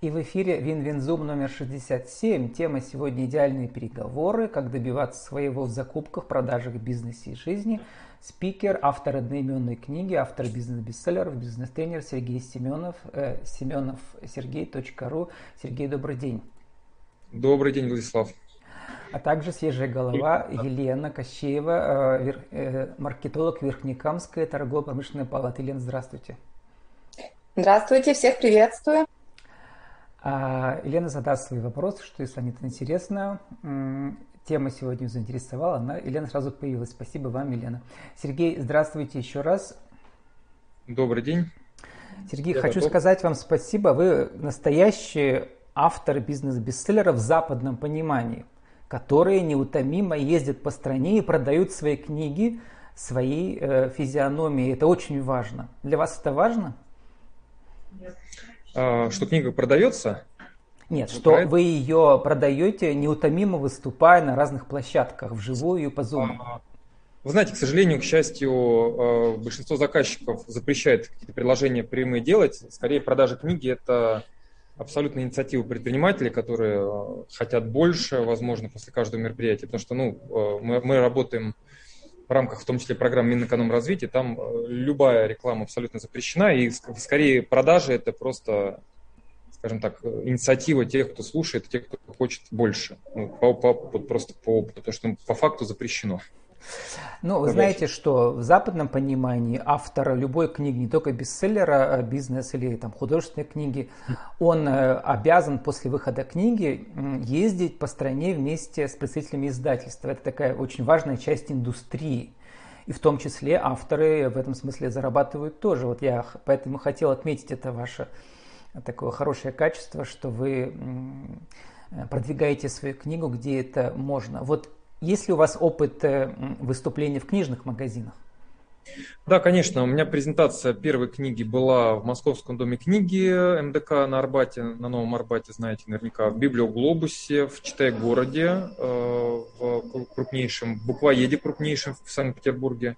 И в эфире WinWinZoom номер 67. Тема сегодня «Идеальные переговоры. Как добиваться своего в закупках, продажах, бизнесе и жизни». Спикер, автор одноименной книги, автор бизнес-бестселлеров, бизнес-тренер Сергей Семенов, э, Семенов Сергей.ру. Сергей, добрый день. Добрый день, Владислав. А также свежая голова Елена Кощеева, э, э, маркетолог Верхнекамской торгово-промышленной палаты. Елена, здравствуйте. Здравствуйте, всех приветствую. А, Елена задаст свои вопросы, что если станет интересно. Тема сегодня заинтересовала, она, Елена сразу появилась. Спасибо вам, Елена. Сергей, здравствуйте еще раз. Добрый день. Сергей, Я хочу готов. сказать вам спасибо. Вы настоящий автор бизнес-бестселлера в западном понимании, которые неутомимо ездят по стране и продают свои книги своей э, физиономией. Это очень важно. Для вас это важно? А, что книга продается? Нет, что Правильно? вы ее продаете, неутомимо выступая на разных площадках, вживую и по Zoom. А, вы знаете, к сожалению, к счастью, а, большинство заказчиков запрещает какие-то предложения прямые делать. Скорее, продажа книги – это абсолютно инициатива предпринимателей, которые хотят больше, возможно, после каждого мероприятия. Потому что ну, мы, мы работаем в рамках, в том числе, программ Минэкономразвития, там э, любая реклама абсолютно запрещена, и скорее продажи это просто, скажем так, инициатива тех, кто слушает, тех, кто хочет больше. Ну, по, по, просто по опыту, потому что по факту запрещено. Ну, вы знаете, что в западном понимании автор любой книги, не только бестселлера, а бизнес или там художественной книги, он э, обязан после выхода книги ездить по стране вместе с представителями издательства. Это такая очень важная часть индустрии. И в том числе авторы в этом смысле зарабатывают тоже. Вот я поэтому хотел отметить это ваше такое хорошее качество, что вы продвигаете свою книгу, где это можно. Вот есть ли у вас опыт э, выступления в книжных магазинах? Да, конечно. У меня презентация первой книги была в Московском доме книги МДК на Арбате, на Новом Арбате, знаете, наверняка, в Библиоглобусе, в Читай-городе, э, в крупнейшем, буквоеде крупнейшем в Санкт-Петербурге.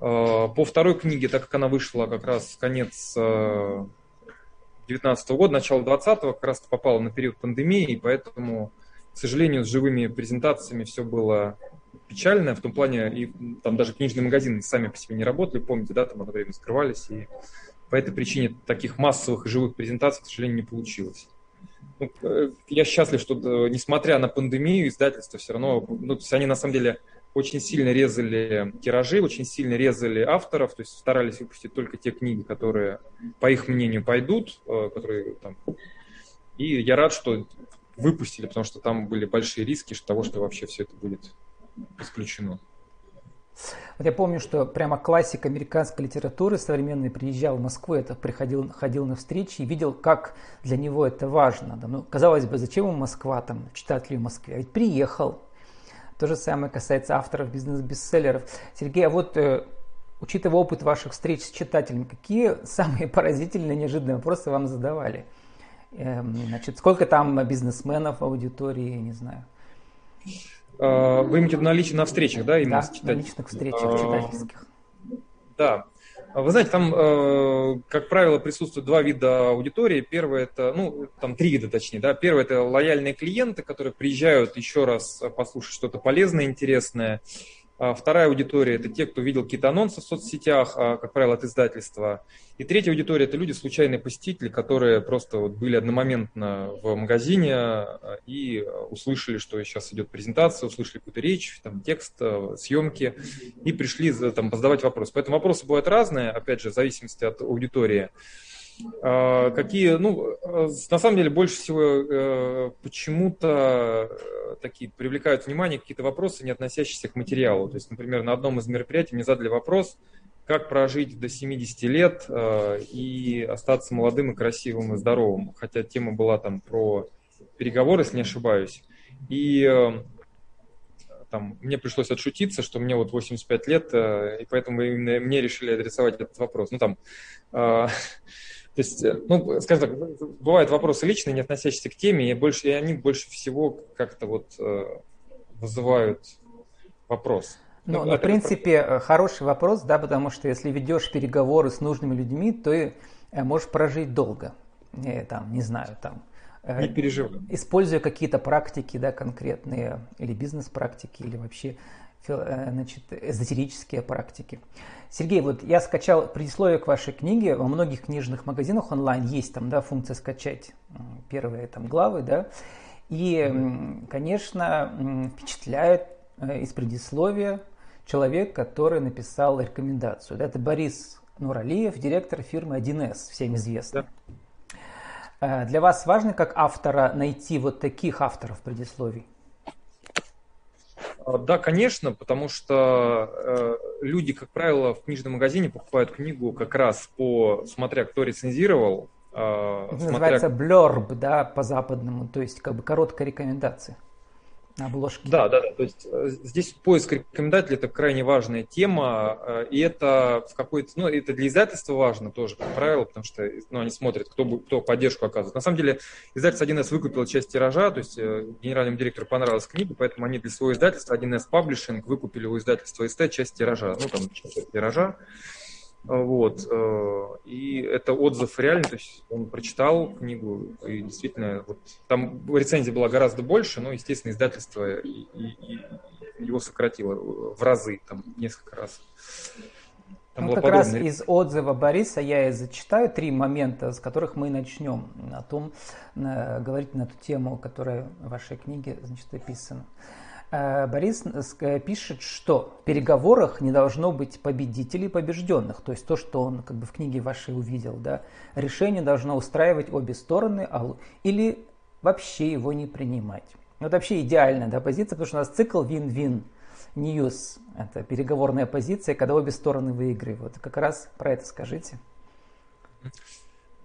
Э, по второй книге, так как она вышла как раз в конец 2019 года, начало 2020, как раз попала на период пандемии, и поэтому к сожалению, с живыми презентациями все было печально, в том плане, и там даже книжные магазины сами по себе не работали, помните, да, там одно время скрывались, и по этой причине таких массовых живых презентаций, к сожалению, не получилось. Ну, э, я счастлив, что э, несмотря на пандемию, издательства все равно, ну, то есть они на самом деле очень сильно резали тиражи, очень сильно резали авторов, то есть старались выпустить только те книги, которые, по их мнению, пойдут, э, которые там... И я рад, что выпустили, потому что там были большие риски того, что вообще все это будет исключено. Вот я помню, что прямо классик американской литературы современный приезжал в Москву, это приходил, ходил на встречи и видел, как для него это важно. Ну, казалось бы, зачем ему Москва, там, читатели в Москве? А ведь приехал. То же самое касается авторов бизнес-бестселлеров. Сергей, а вот э, учитывая опыт ваших встреч с читателями, какие самые поразительные, неожиданные вопросы вам задавали? Эм, значит, сколько там бизнесменов в аудитории, не знаю. А, вы имеете наличие на встречах, да, именно да, на личных встречах а, читательских. Да. Вы знаете, там, э, как правило, присутствуют два вида аудитории. Первое это, ну, там три вида точнее, да. Первое это лояльные клиенты, которые приезжают еще раз послушать что-то полезное, интересное. А вторая аудитория – это те, кто видел какие-то анонсы в соцсетях, а, как правило, от издательства. И третья аудитория – это люди, случайные посетители, которые просто вот были одномоментно в магазине а, и услышали, что сейчас идет презентация, услышали какую-то речь, там, текст, съемки, и пришли там, задавать вопросы. Поэтому вопросы бывают разные, опять же, в зависимости от аудитории. А, какие, ну, э, на самом деле больше всего э, почему-то э, такие привлекают внимание какие-то вопросы, не относящиеся к материалу. То есть, например, на одном из мероприятий мне задали вопрос, как прожить до 70 лет и остаться молодым и красивым и здоровым. Хотя тема была там про переговоры, если не ошибаюсь. И там, мне пришлось отшутиться, что мне вот 85 лет, и поэтому именно мне решили адресовать этот вопрос. Ну, там, то есть, э, ну, скажем так, бывают вопросы личные, не относящиеся к теме, и, больше, и они больше всего как-то вот э, вызывают вопрос. Ну, ну, в принципе, э, хороший вопрос, да, потому что если ведешь переговоры с нужными людьми, то и можешь прожить долго. э, там, не знаю, там, не переживай. Используя какие-то практики, да, конкретные, или бизнес-практики, или вообще значит, эзотерические практики. Сергей, вот я скачал предисловие к вашей книге. Во многих книжных магазинах онлайн есть там, да, функция скачать первые там главы, да. И, конечно, впечатляет из предисловия человек, который написал рекомендацию. Это Борис Нуралиев, директор фирмы 1С, всем известный. Да. Э, для вас важно, как автора, найти вот таких авторов предисловий? А, да, конечно, потому что э, люди, как правило, в книжном магазине покупают книгу как раз по, смотря кто рецензировал. Э, Это смотря... называется блерб, да, по-западному, то есть как бы короткая рекомендация на. Да, да, да. То есть э, здесь поиск рекомендателей это крайне важная тема, э, и это в какой-то, ну, это для издательства важно тоже, как правило, потому что ну, они смотрят, кто, кто поддержку оказывает. На самом деле, издательство 1С выкупило часть тиража, то есть э, генеральному директору понравилась книга, поэтому они для своего издательства 1С Publishing выкупили у издательства СТ часть тиража, ну, там, часть тиража. Вот. Э, и это отзыв реальный, то есть он прочитал книгу, и действительно, вот, там рецензия была гораздо больше, но, естественно, издательство и, и, и его сократило в разы, там, несколько раз. Там ну, как раз из отзыва Бориса я и зачитаю три момента, с которых мы начнем о том, э, говорить на эту тему, которая в вашей книге значит, описана. Э, Борис э, пишет, что в переговорах не должно быть победителей и побежденных. То есть то, что он как бы в книге вашей увидел. Да? Решение должно устраивать обе стороны а или вообще его не принимать. Это вообще идеальная да, позиция, потому что у нас цикл win-win news. Это переговорная позиция, когда обе стороны выигрывают. Как раз про это скажите.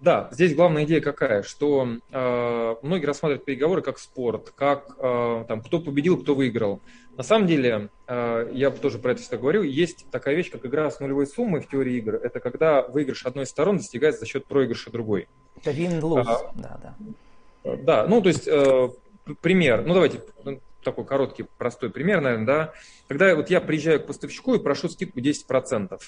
Да, здесь главная идея какая, что э, многие рассматривают переговоры как спорт, как э, там, кто победил, кто выиграл. На самом деле, э, я тоже про это всегда говорю, есть такая вещь, как игра с нулевой суммой в теории игр. Это когда выигрыш одной из сторон достигается за счет проигрыша другой. Это win-lose, а, да, да. Да, ну то есть э, пример, ну давайте ну, такой короткий, простой пример, наверное, да. Когда вот я приезжаю к поставщику и прошу скидку 10%.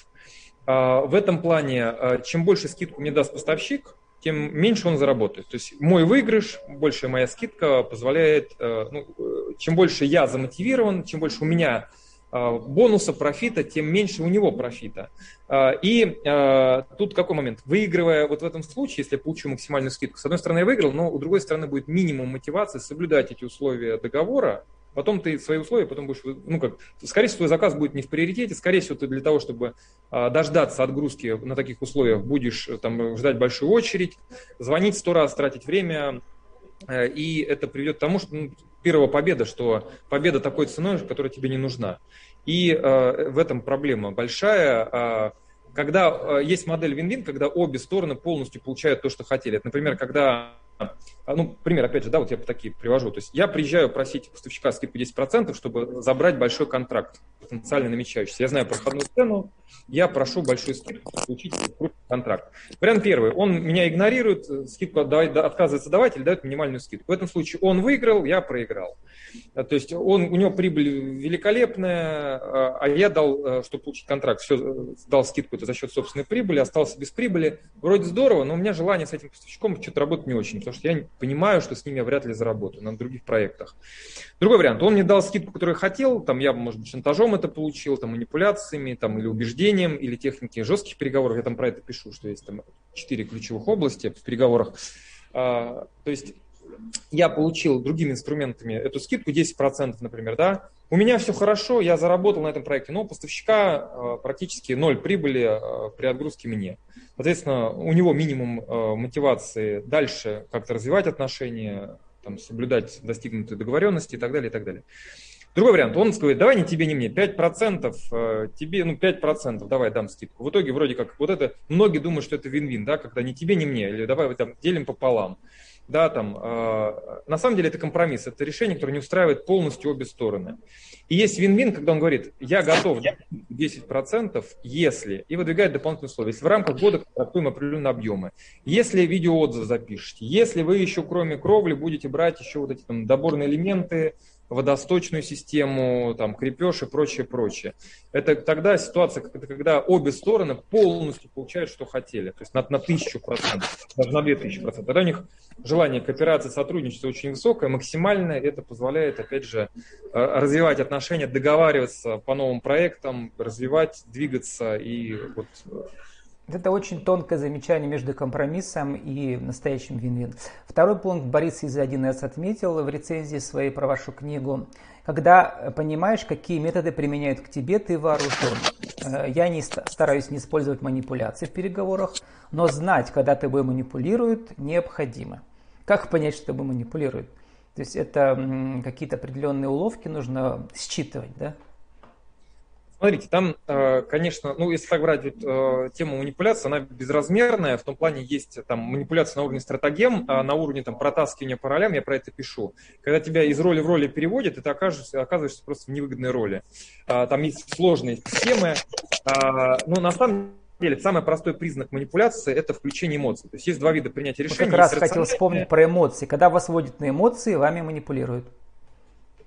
А, в этом плане, а, чем больше скидку мне даст поставщик, тем меньше он заработает. То есть мой выигрыш, большая моя скидка позволяет, э, ну, э, чем больше я замотивирован, чем больше у меня а, бонуса, профита, тем меньше у него профита. И тут какой момент? Выигрывая вот в этом случае, если я получу максимальную скидку, с одной стороны я выиграл, но у другой стороны будет минимум мотивации соблюдать эти условия договора, Потом ты свои условия, потом будешь, ну как, скорее всего, твой заказ будет не в приоритете, скорее всего, ты для того, чтобы а, дождаться отгрузки на таких условиях, будешь э, там ждать большую очередь, звонить сто раз, тратить время, э, и это приведет к тому, что ну, первая победа, что победа такой ценой, которая тебе не нужна. И э, в этом проблема большая. Э, когда э, есть модель win-win, когда обе стороны полностью получают то, что хотели. Это, например, когда а, ну, пример, опять же, да, вот я такие привожу. То есть я приезжаю просить поставщика скидку 10%, чтобы забрать большой контракт, потенциально намечающийся. Я знаю проходную цену, я прошу большую скидку, получить контракт. Вариант первый. Он меня игнорирует, скидку отдавать, отказывается давать или дает минимальную скидку. В этом случае он выиграл, я проиграл. А, то есть он, у него прибыль великолепная, а, а я дал, э, чтобы получить контракт, все, э, дал скидку это за счет собственной прибыли, остался без прибыли. Вроде здорово, но у меня желание с этим поставщиком что-то работать не очень, потому что я понимаю, что с ними я вряд ли заработаю на других проектах. Другой вариант. Он мне дал скидку, которую я хотел, там я, может быть, шантажом это получил, там манипуляциями, там или убеждением, или техники жестких переговоров. Я там про это пишу, что есть там четыре ключевых области в переговорах. А, то есть я получил другими инструментами эту скидку 10%, например, да, у меня все хорошо, я заработал на этом проекте, но у поставщика э, практически ноль прибыли э, при отгрузке мне. Соответственно, у него минимум э, мотивации дальше как-то развивать отношения, там, соблюдать достигнутые договоренности и так далее, и так далее. Другой вариант, он говорит, давай не тебе, не мне, 5%, тебе, ну 5%, давай дам скидку. В итоге вроде как, вот это, многие думают, что это вин-вин, да, когда не тебе, не мне, или давай там делим пополам да, там, э, на самом деле это компромисс, это решение, которое не устраивает полностью обе стороны. И есть вин-вин, когда он говорит, я готов 10%, если, и выдвигает дополнительные условия, если в рамках года контрактуем определенные объемы, если видеоотзыв запишете, если вы еще кроме кровли будете брать еще вот эти там доборные элементы, водосточную систему, там, крепеж и прочее, прочее. Это тогда ситуация, когда обе стороны полностью получают, что хотели, то есть на, на тысячу процентов, даже на две тысячи процентов. Тогда у них желание кооперации, сотрудничества очень высокое, максимальное, это позволяет, опять же, э, развивать отношения, договариваться по новым проектам, развивать, двигаться и вот э, это очень тонкое замечание между компромиссом и настоящим вин-вин. Второй пункт Борис из 1С отметил в рецензии своей про вашу книгу. Когда понимаешь, какие методы применяют к тебе, ты вооружен. Э, я не стараюсь не использовать манипуляции в переговорах, но знать, когда тобой манипулируют, необходимо. Как понять, что тобой манипулируют? То есть это какие-то определенные уловки нужно считывать, да? Смотрите, там, э, конечно, ну, если так брать э, тему манипуляции, она безразмерная, в том плане есть там манипуляция на уровне стратегем, а на уровне там протаскивания по ролям, я про это пишу. Когда тебя из роли в роли переводят, ты окажешься, оказываешься просто в невыгодной роли. А, там есть сложные системы, а, но на самом деле самый простой признак манипуляции – это включение эмоций. То есть есть два вида принятия решений. Вот как раз хотел вспомнить про эмоции. Когда вас вводят на эмоции, вами манипулируют.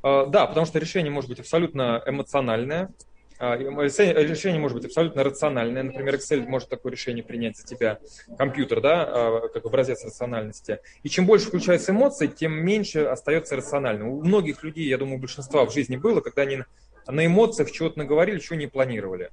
Да, потому что решение может быть абсолютно эмоциональное, а, решение может быть абсолютно рациональное. Например, Excel может такое решение принять за тебя, компьютер, да, а, как образец рациональности. И чем больше включаются эмоции, тем меньше остается рациональным. У многих людей, я думаю, большинства в жизни было, когда они на эмоциях чего-то наговорили, чего не планировали.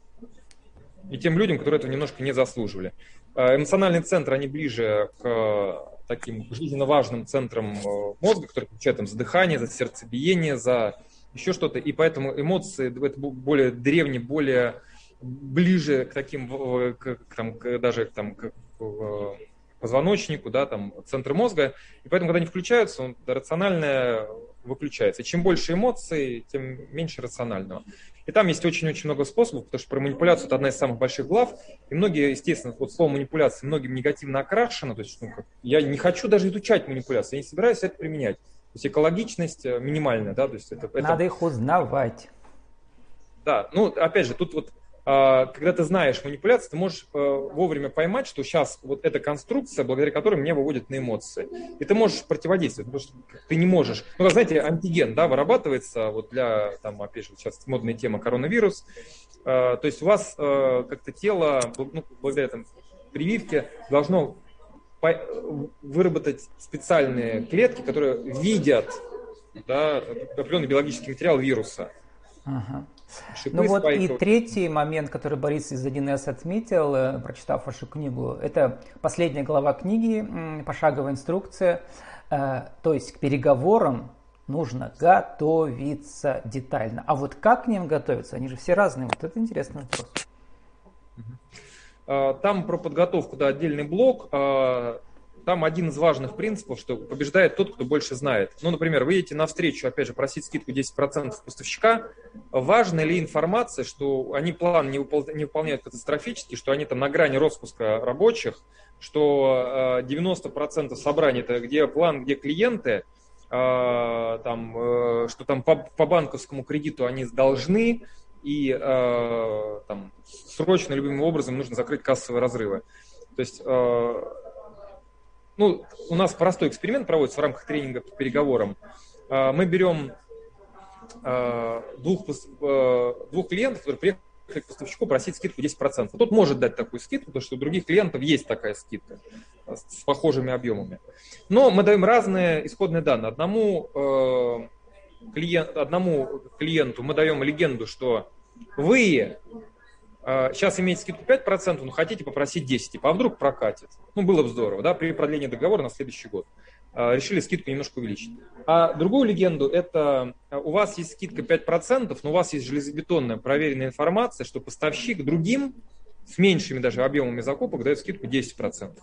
И тем людям, которые этого немножко не заслуживали. А, эмоциональные центры, они ближе к таким жизненно важным центрам э, мозга, которые отвечают там, за дыхание, за сердцебиение, за еще что-то. И поэтому эмоции это более древние, более ближе к таким, к, к, там, к, даже там, к, к позвоночнику, да, там, центр мозга. И поэтому, когда они включаются, он рациональное выключается. Чем больше эмоций, тем меньше рационального. И там есть очень-очень много способов, потому что про манипуляцию это одна из самых больших глав. И многие, естественно, вот слово манипуляция многим негативно окрашено. То есть, ну, как, я не хочу даже изучать манипуляции, я не собираюсь это применять. Есть экологичность э, минимальная, да, то есть это, это... Надо их узнавать. Да, ну, опять же, тут вот а, когда ты знаешь манипуляции, ты можешь э, вовремя поймать, что сейчас вот эта конструкция, благодаря которой меня выводит на эмоции. И ты можешь противодействовать, потому что ты не можешь. Ну, как знаете, антиген, да, вырабатывается вот для, там, опять же, сейчас модная тема коронавирус. А, то есть у вас э, как-то тело, ну, благодаря там, прививке должно выработать специальные клетки, которые видят да, определенный биологический материал вируса. Ага. Шипы, ну вот спайков. и третий момент, который Борис из 1С отметил, э, прочитав вашу книгу, это последняя глава книги, пошаговая инструкция. Э, то есть к переговорам нужно готовиться детально. А вот как к ним готовиться? Они же все разные. Вот это интересный вопрос. А, там про подготовку, да, отдельный блок. А, там один из важных принципов, что побеждает тот, кто больше знает. Ну, например, вы едете навстречу, опять же, просить скидку 10% поставщика. Важна ли информация, что они план не, не выполняют катастрофически, что они там на грани распуска рабочих, что 90% а, собраний это где план, где клиенты, там, э, что там по, по банковскому кредиту они должны, и э, там, срочно любым образом нужно закрыть кассовые разрывы. То есть, э, ну, у нас простой эксперимент проводится в рамках тренинга по переговорам. Э, мы берем э, двух, э, двух клиентов, которые приехали к поставщику просить скидку 10%. Тот может дать такую скидку, потому что у других клиентов есть такая скидка с похожими объемами. Но мы даем разные исходные данные. Одному э, клиент, одному клиенту мы даем легенду, что вы э, сейчас имеете скидку 5%, но хотите попросить 10, типа, а вдруг прокатит? Ну, было бы здорово, да, при продлении договора на следующий год. Э, решили скидку немножко увеличить. А другую легенду, это э, у вас есть скидка 5%, но у вас есть железобетонная проверенная информация, что поставщик другим с меньшими даже объемами закупок дает скидку 10%.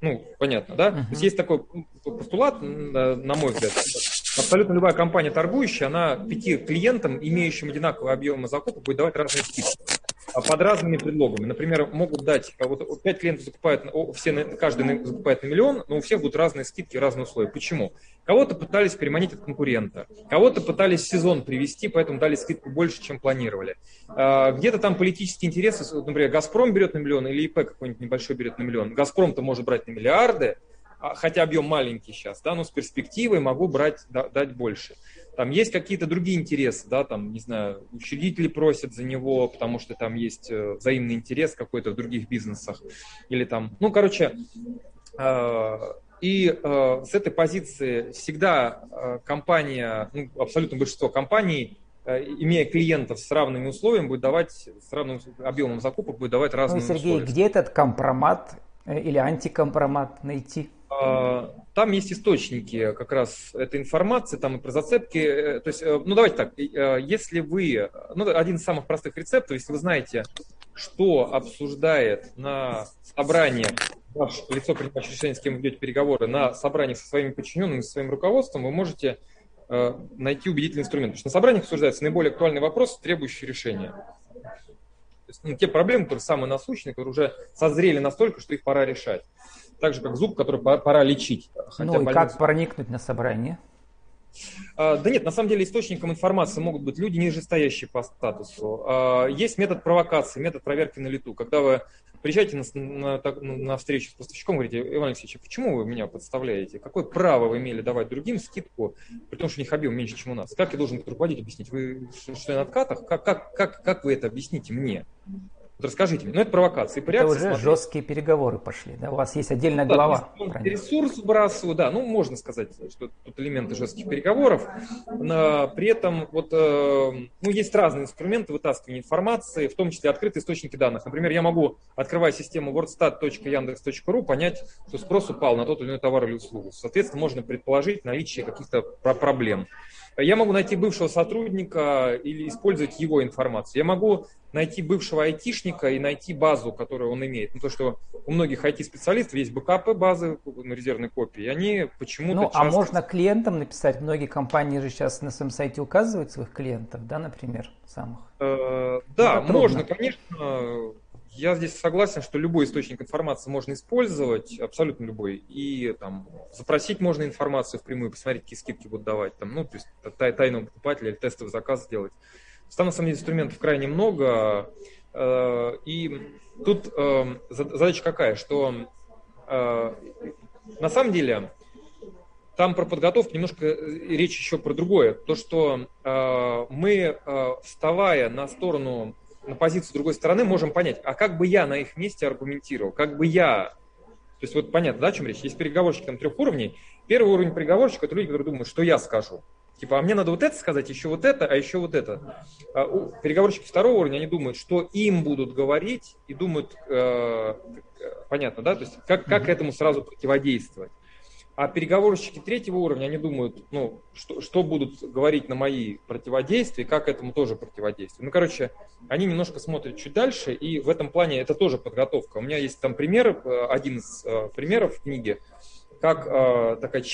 Ну, понятно, да? Uh-huh. То есть есть такой постулат, на мой взгляд, абсолютно любая компания торгующая, она пяти клиентам, имеющим одинаковые объемы закупок, будет давать разные скидки а под разными предлогами. Например, могут дать, а вот пять клиентов закупают, все, каждый закупает на миллион, но у всех будут разные скидки, разные условия. Почему? Кого-то пытались переманить от конкурента, кого-то пытались сезон привести, поэтому дали скидку больше, чем планировали. А, где-то там политические интересы, например, Газпром берет на миллион или ИП какой-нибудь небольшой берет на миллион. Газпром-то может брать на миллиарды, хотя объем маленький сейчас, да, но с перспективой могу брать, да, дать больше. Там есть какие-то другие интересы, да, там, не знаю, учредители просят за него, потому что там есть э, взаимный интерес какой-то в других бизнесах. Или там, ну, короче, э, и э, с этой позиции всегда э, компания, ну, абсолютно большинство компаний, э, имея клиентов с равными условиями, будет давать, с равным объемом закупок, будет давать разные ну, Сергей, условия. где этот компромат э, или антикомпромат найти? А, там есть источники как раз этой информации, там и про зацепки. Э, то есть, ну давайте так, если вы, ну один из самых простых рецептов, если вы знаете, что обсуждает на собраниях ваше лицо, принимающее решение, с кем вы ведете переговоры, на собраниях со своими подчиненными, со своим руководством, вы можете э, найти убедительный инструмент. Потому что на собраниях обсуждаются наиболее актуальные вопросы, требующие решения. То есть, ну, те проблемы, которые самые насущные, которые уже созрели настолько, что их пора решать. Так же, как зуб, который пора лечить. ну и как проникнуть на собрание? А, да нет, на самом деле источником информации могут быть люди, нижестоящие по статусу. А, есть метод провокации, метод проверки на лету. Когда вы приезжаете на, на, на встречу с поставщиком, говорите, Иван Алексеевич, а почему вы меня подставляете? Какое право вы имели давать другим скидку, при том, что у них объем меньше, чем у нас? Как я должен руководить, объяснить? Вы что, на откатах? Как, как, как, как вы это объясните мне? Вот расскажите мне. Ну, это провокация. И по это уже смотреть. жесткие переговоры пошли, да? У вас есть отдельная да, глава. Ресурс сбрасываю, да. Ну, можно сказать, что тут элементы жестких переговоров. Но при этом вот, э, ну, есть разные инструменты вытаскивания информации, в том числе открытые источники данных. Например, я могу, открывая систему wordstat.yandex.ru, понять, что спрос упал на тот или иной товар или услугу. Соответственно, можно предположить наличие каких-то проблем. Я могу найти бывшего сотрудника или использовать его информацию. Я могу найти бывшего айтишника и найти базу, которую он имеет. Ну, то, что у многих IT-специалистов есть бэкапы базы на резервной копии, и они почему-то Ну, а часто... а можно клиентам написать? Многие компании же сейчас на своем сайте указывают своих клиентов, да, например, самых? Э, да, можно, конечно. Я здесь согласен, что любой источник информации можно использовать, абсолютно любой. И там запросить можно информацию впрямую, посмотреть, какие скидки будут давать. Там, ну, то есть тайного покупателя или тестовый заказ сделать. Там, на самом деле, инструментов крайне много. Э, и тут э, задача какая, что э, на самом деле там про подготовку немножко речь еще про другое. То, что мы, вставая на сторону, на позицию другой стороны, можем понять, а как бы я на их месте аргументировал, как бы я... То есть вот понятно, да, о чем речь? Есть переговорщики там трех уровней. Первый уровень переговорщика – это люди, которые думают, что я скажу. Типа, а мне надо вот это сказать, еще вот это, а еще вот это. А у переговорщики второго уровня, они думают, что им будут говорить, и думают, э, понятно, да, то есть как, как этому сразу противодействовать. А переговорщики третьего уровня, они думают, ну, что, что будут говорить на мои противодействия, как этому тоже противодействовать. Ну, короче, они немножко смотрят чуть дальше, и в этом плане это тоже подготовка. У меня есть там пример, э, один из э, примеров в книге, как э, такая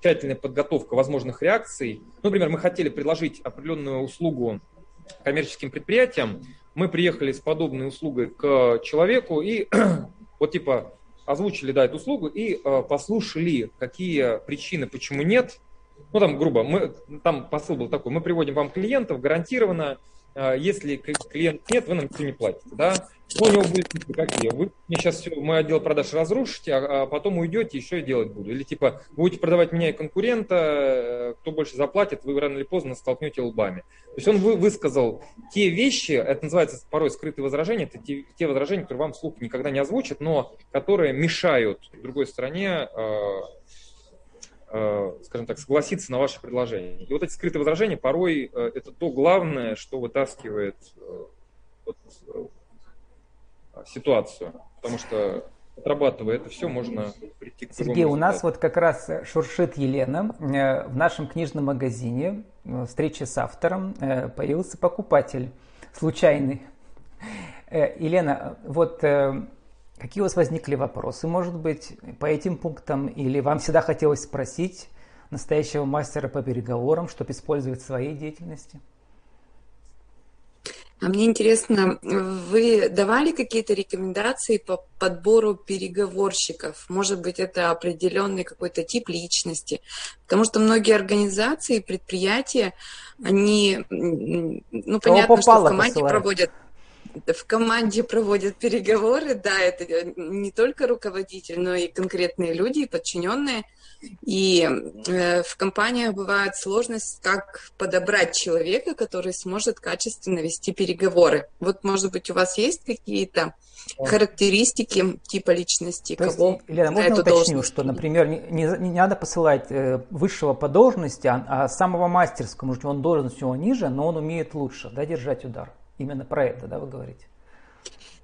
тщательная подготовка возможных реакций. Ну, например, мы хотели предложить определенную услугу коммерческим предприятиям, мы приехали с подобной услугой к человеку и вот типа озвучили да, эту услугу и э, послушали, какие причины, почему нет. Ну, там, грубо, мы, там посыл был такой, мы приводим вам клиентов гарантированно, если клиент нет, вы нам ничего не платите, да. Что у него будет какие? Вы мне сейчас все, мой отдел продаж разрушите, а, а потом уйдете, еще и делать буду. Или типа, будете продавать меня и конкурента, э, кто больше заплатит, вы рано или поздно столкнете лбами. То есть он вы, высказал те вещи, это называется порой скрытые возражения, это те, те возражения, которые вам вслух никогда не озвучат, но которые мешают другой стороне э, э, скажем так, согласиться на ваше предложение. И вот эти скрытые возражения порой э, это то главное, что вытаскивает вот, ситуацию, потому что отрабатывая это все, можно прийти к Сергей, у нас вот как раз шуршит Елена. Э, в нашем книжном магазине э, встречи с автором э, появился покупатель случайный. Елена, вот какие у вас возникли вопросы, может быть, по этим пунктам? Или вам всегда хотелось спросить настоящего мастера по переговорам, чтобы использовать в своей деятельности? А мне интересно, вы давали какие-то рекомендации по подбору переговорщиков? Может быть, это определенный какой-то тип личности? Потому что многие организации, предприятия, они, ну, понятно, что в команде посылают. проводят в команде проводят переговоры, да, это не только руководитель, но и конкретные люди, подчиненные. И э, в компаниях бывает сложность, как подобрать человека, который сможет качественно вести переговоры. Вот, может быть, у вас есть какие-то характеристики типа личности, То кого есть, Лена, можно уточню, должность? что, например, не, не, не надо посылать э, высшего по должности, а, а самого мастерского, может, он должность у него ниже, но он умеет лучше да, держать удар. Именно про это, да, вы говорите?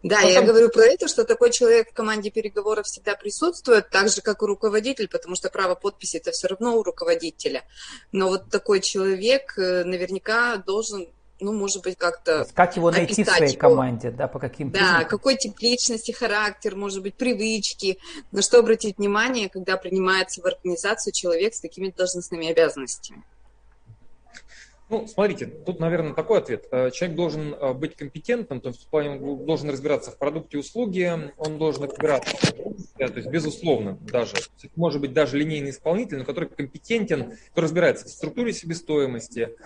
Да, Потом... я говорю про это, что такой человек в команде переговоров всегда присутствует, так же, как и руководитель, потому что право подписи это все равно у руководителя. Но вот такой человек э, наверняка должен ну, может быть, как-то Как его найти в своей его. команде, да, по каким Да, признакам? какой тип личности, характер, может быть, привычки, на что обратить внимание, когда принимается в организацию человек с такими должностными обязанностями. Ну, смотрите, тут, наверное, такой ответ. Э, человек должен э, быть компетентным, то есть он должен разбираться в продукте услуги, он должен разбираться, то есть безусловно даже, может быть даже линейный исполнитель, но который компетентен, который разбирается в структуре себестоимости,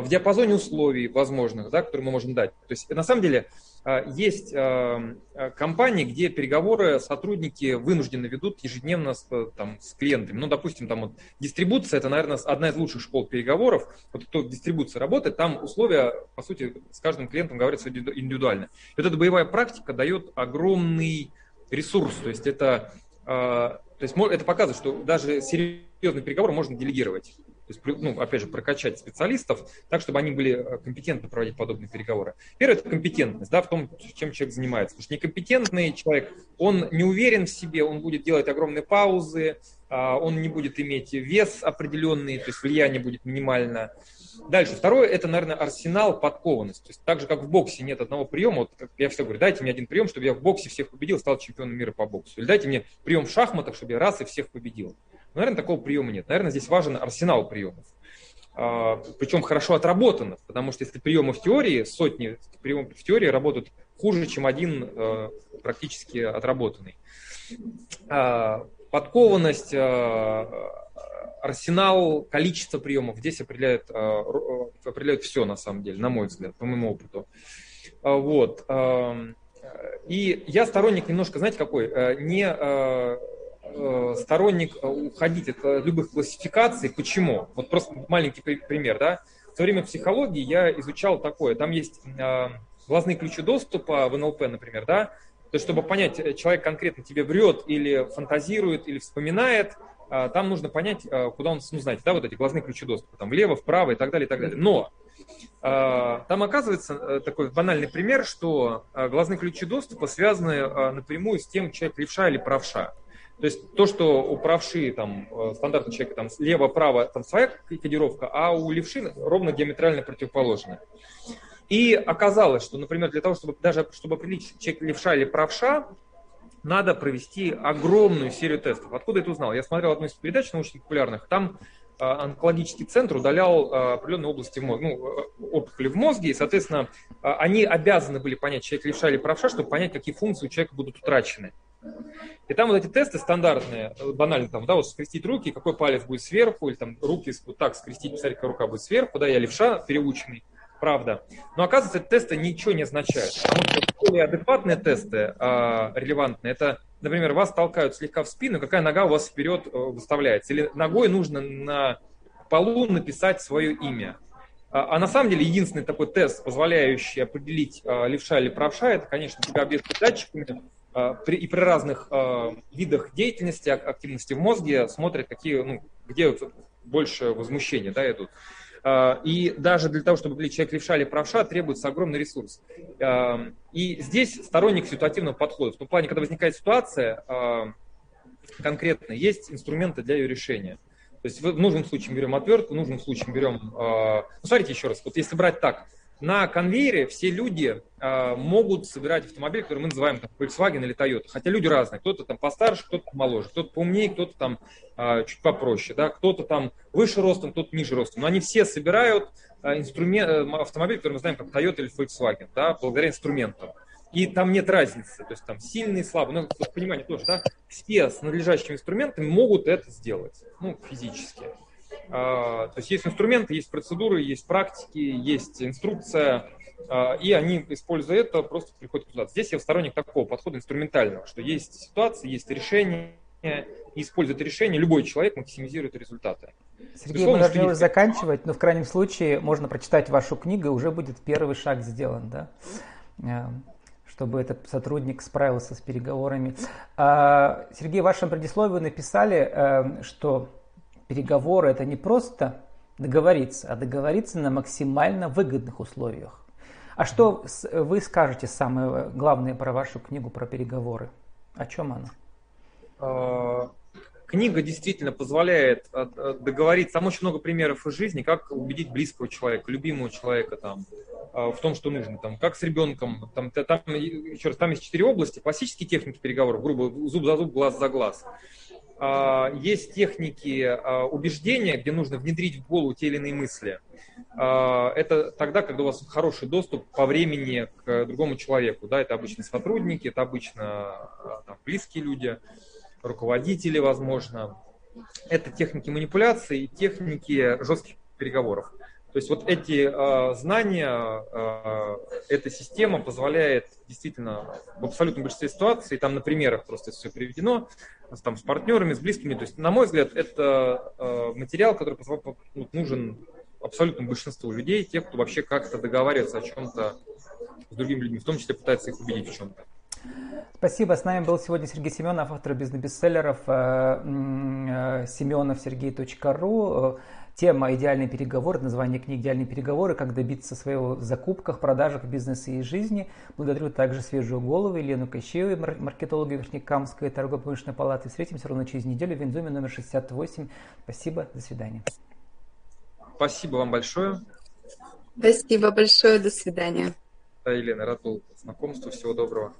в диапазоне условий возможных, да, которые мы можем дать. То есть на самом деле а, есть а, компании, где переговоры сотрудники вынуждены ведут ежедневно с, там, с клиентами. Ну, допустим, там вот дистрибуция, это, наверное, одна из лучших школ переговоров. Вот кто в дистрибуции работает, там условия, по сути, с каждым клиентом говорится индивидуально. И вот эта боевая практика дает огромный ресурс. То есть это, то есть это показывает, что даже серьезный переговор можно делегировать. То есть, ну, опять же, прокачать специалистов так, чтобы они были э, компетентны проводить подобные переговоры. Первое – это компетентность, да, в том, чем человек занимается. Потому что некомпетентный человек, он не уверен в себе, он будет делать огромные паузы, а, он не будет иметь вес определенный, то есть влияние будет минимально. Дальше. Второе – это, наверное, арсенал подкованность. То есть так же, как в боксе нет одного приема, вот я всегда говорю, дайте мне один прием, чтобы я в боксе всех победил, стал чемпионом мира по боксу. Или дайте мне прием в шахматах, чтобы я раз и всех победил. Наверное, такого приема нет. Наверное, здесь важен арсенал приемов. А, причем хорошо отработанных, потому что если приемы в теории, сотни приемов в теории работают хуже, чем один а, практически отработанный. А, подкованность, арсенал, количество приемов здесь определяет, определяет все на самом деле, на мой взгляд, по моему опыту. Вот. И я сторонник немножко, знаете, какой? Не Э, сторонник э, уходить от э, любых классификаций. Почему? Вот просто маленький пример, да. В свое время психологии я изучал такое. Там есть глазные ключи доступа в НЛП, например, да. То есть, чтобы понять, человек конкретно тебе врет или фантазирует, или вспоминает, там нужно понять, куда он, ну, знаете, да, вот эти глазные ключи доступа, там влево, вправо и так далее, и так далее. Но там оказывается такой банальный пример, что глазные ключи доступа связаны напрямую с тем, человек левша или правша. То есть то, что у правши, там, э, стандартный человек, там, слева-право, там своя кодировка, а у левши ровно диаметрально противоположная. И оказалось, что, например, для того, чтобы даже чтобы определить, человек левша или правша, надо провести огромную серию тестов. Откуда это узнал? Я смотрел одну из передач научно-популярных, там э, онкологический центр удалял э, определенные области мозга, ну, опухоли в мозге, и, соответственно, они обязаны были понять, человек левша или правша, чтобы понять, какие функции у человека будут утрачены. И там вот эти тесты стандартные, банально там, да, вот скрестить руки, какой палец будет сверху, или там руки вот так скрестить, посмотреть, какая рука будет сверху, да, я левша переученный, правда. Но оказывается, эти тесты ничего не означают. Потому что более адекватные тесты, а, релевантные, это, например, вас толкают слегка в спину, какая нога у вас вперед э, выставляется. Или ногой нужно на полу написать свое имя. А, а на самом деле единственный такой тест, позволяющий определить, а, левша или правша, это, конечно, тебя объект датчиками, а, и при разных а, видах деятельности, активности в мозге смотрят, какие, ну, где больше возмущения да, идут. А, и даже для того, чтобы были человек левша или правша, требуется огромный ресурс. И здесь сторонник ситуативного подхода. В том плане, когда возникает ситуация конкретно, есть инструменты для ее решения. То есть в нужном случае берем отвертку, в нужном случае берем... Ну, смотрите еще раз, вот если брать так, на конвейере все люди э, могут собирать автомобиль, который мы называем там, Volkswagen или Toyota. Хотя люди разные. Кто-то там постарше, кто-то помоложе, кто-то поумнее, кто-то там э, чуть попроще, да, кто-то там выше ростом, кто-то ниже ростом. Но они все собирают э, инструмент, э, автомобиль, который мы знаем как Toyota или Volkswagen, да, благодаря инструментам. И там нет разницы, то есть там сильный, слабый, ну, понимание тоже, да, все с надлежащими инструментами могут это сделать, ну, физически. А, то есть есть инструменты, есть процедуры, есть практики, есть инструкция. а, и они, используя это, просто приходят к результату. Здесь я сторонник такого подхода инструментального, что есть ситуации, есть решения, и использует решение, любой человек максимизирует результаты. Сергей, мы должны уже заканчивать, но в крайнем случае можно прочитать вашу книгу, и уже будет первый шаг сделан, да? Э, чтобы этот сотрудник справился с переговорами. А, Сергей, в вашем предисловии написали, э, что переговоры это не просто договориться, а договориться на максимально выгодных условиях. А что вы скажете самое главное про вашу книгу про переговоры? О чем она? А, книга действительно позволяет а, а, договориться. Там очень много примеров из жизни, как убедить близкого человека, любимого человека там, в том, что нужно. Там, как с ребенком. Там, там, еще раз, там есть четыре области. Классические техники переговоров, грубо зуб за зуб, глаз за глаз. Есть техники убеждения, где нужно внедрить в голову те или иные мысли. Это тогда, когда у вас хороший доступ по времени к другому человеку. Да, это обычно сотрудники, это обычно там, близкие люди руководители, возможно. Это техники манипуляции и техники жестких переговоров. То есть вот эти э, знания, э, эта система позволяет действительно в абсолютном большинстве ситуаций, там на примерах просто все приведено, там с партнерами, с близкими. То есть, на мой взгляд, это э, материал, который ну, нужен абсолютному большинству людей, тех, кто вообще как-то договаривается о чем-то с другими людьми, в том числе пытается их убедить в чем-то. Спасибо. С нами был сегодня Сергей Семенов, автор бизнес-бестселлеров э, э, семеновсергей.ру. Тема «Идеальные переговоры», название книги «Идеальные переговоры. Как добиться своего в закупках, продажах, бизнесе и жизни». Благодарю также свежую голову Елену Кощееву, маркетолога Верхнекамской торгово-промышленной палаты. Встретимся ровно через неделю в Винзуме номер 68. Спасибо. До свидания. Спасибо вам большое. Спасибо большое. До свидания. Да, Елена, рад был знакомству. Всего доброго.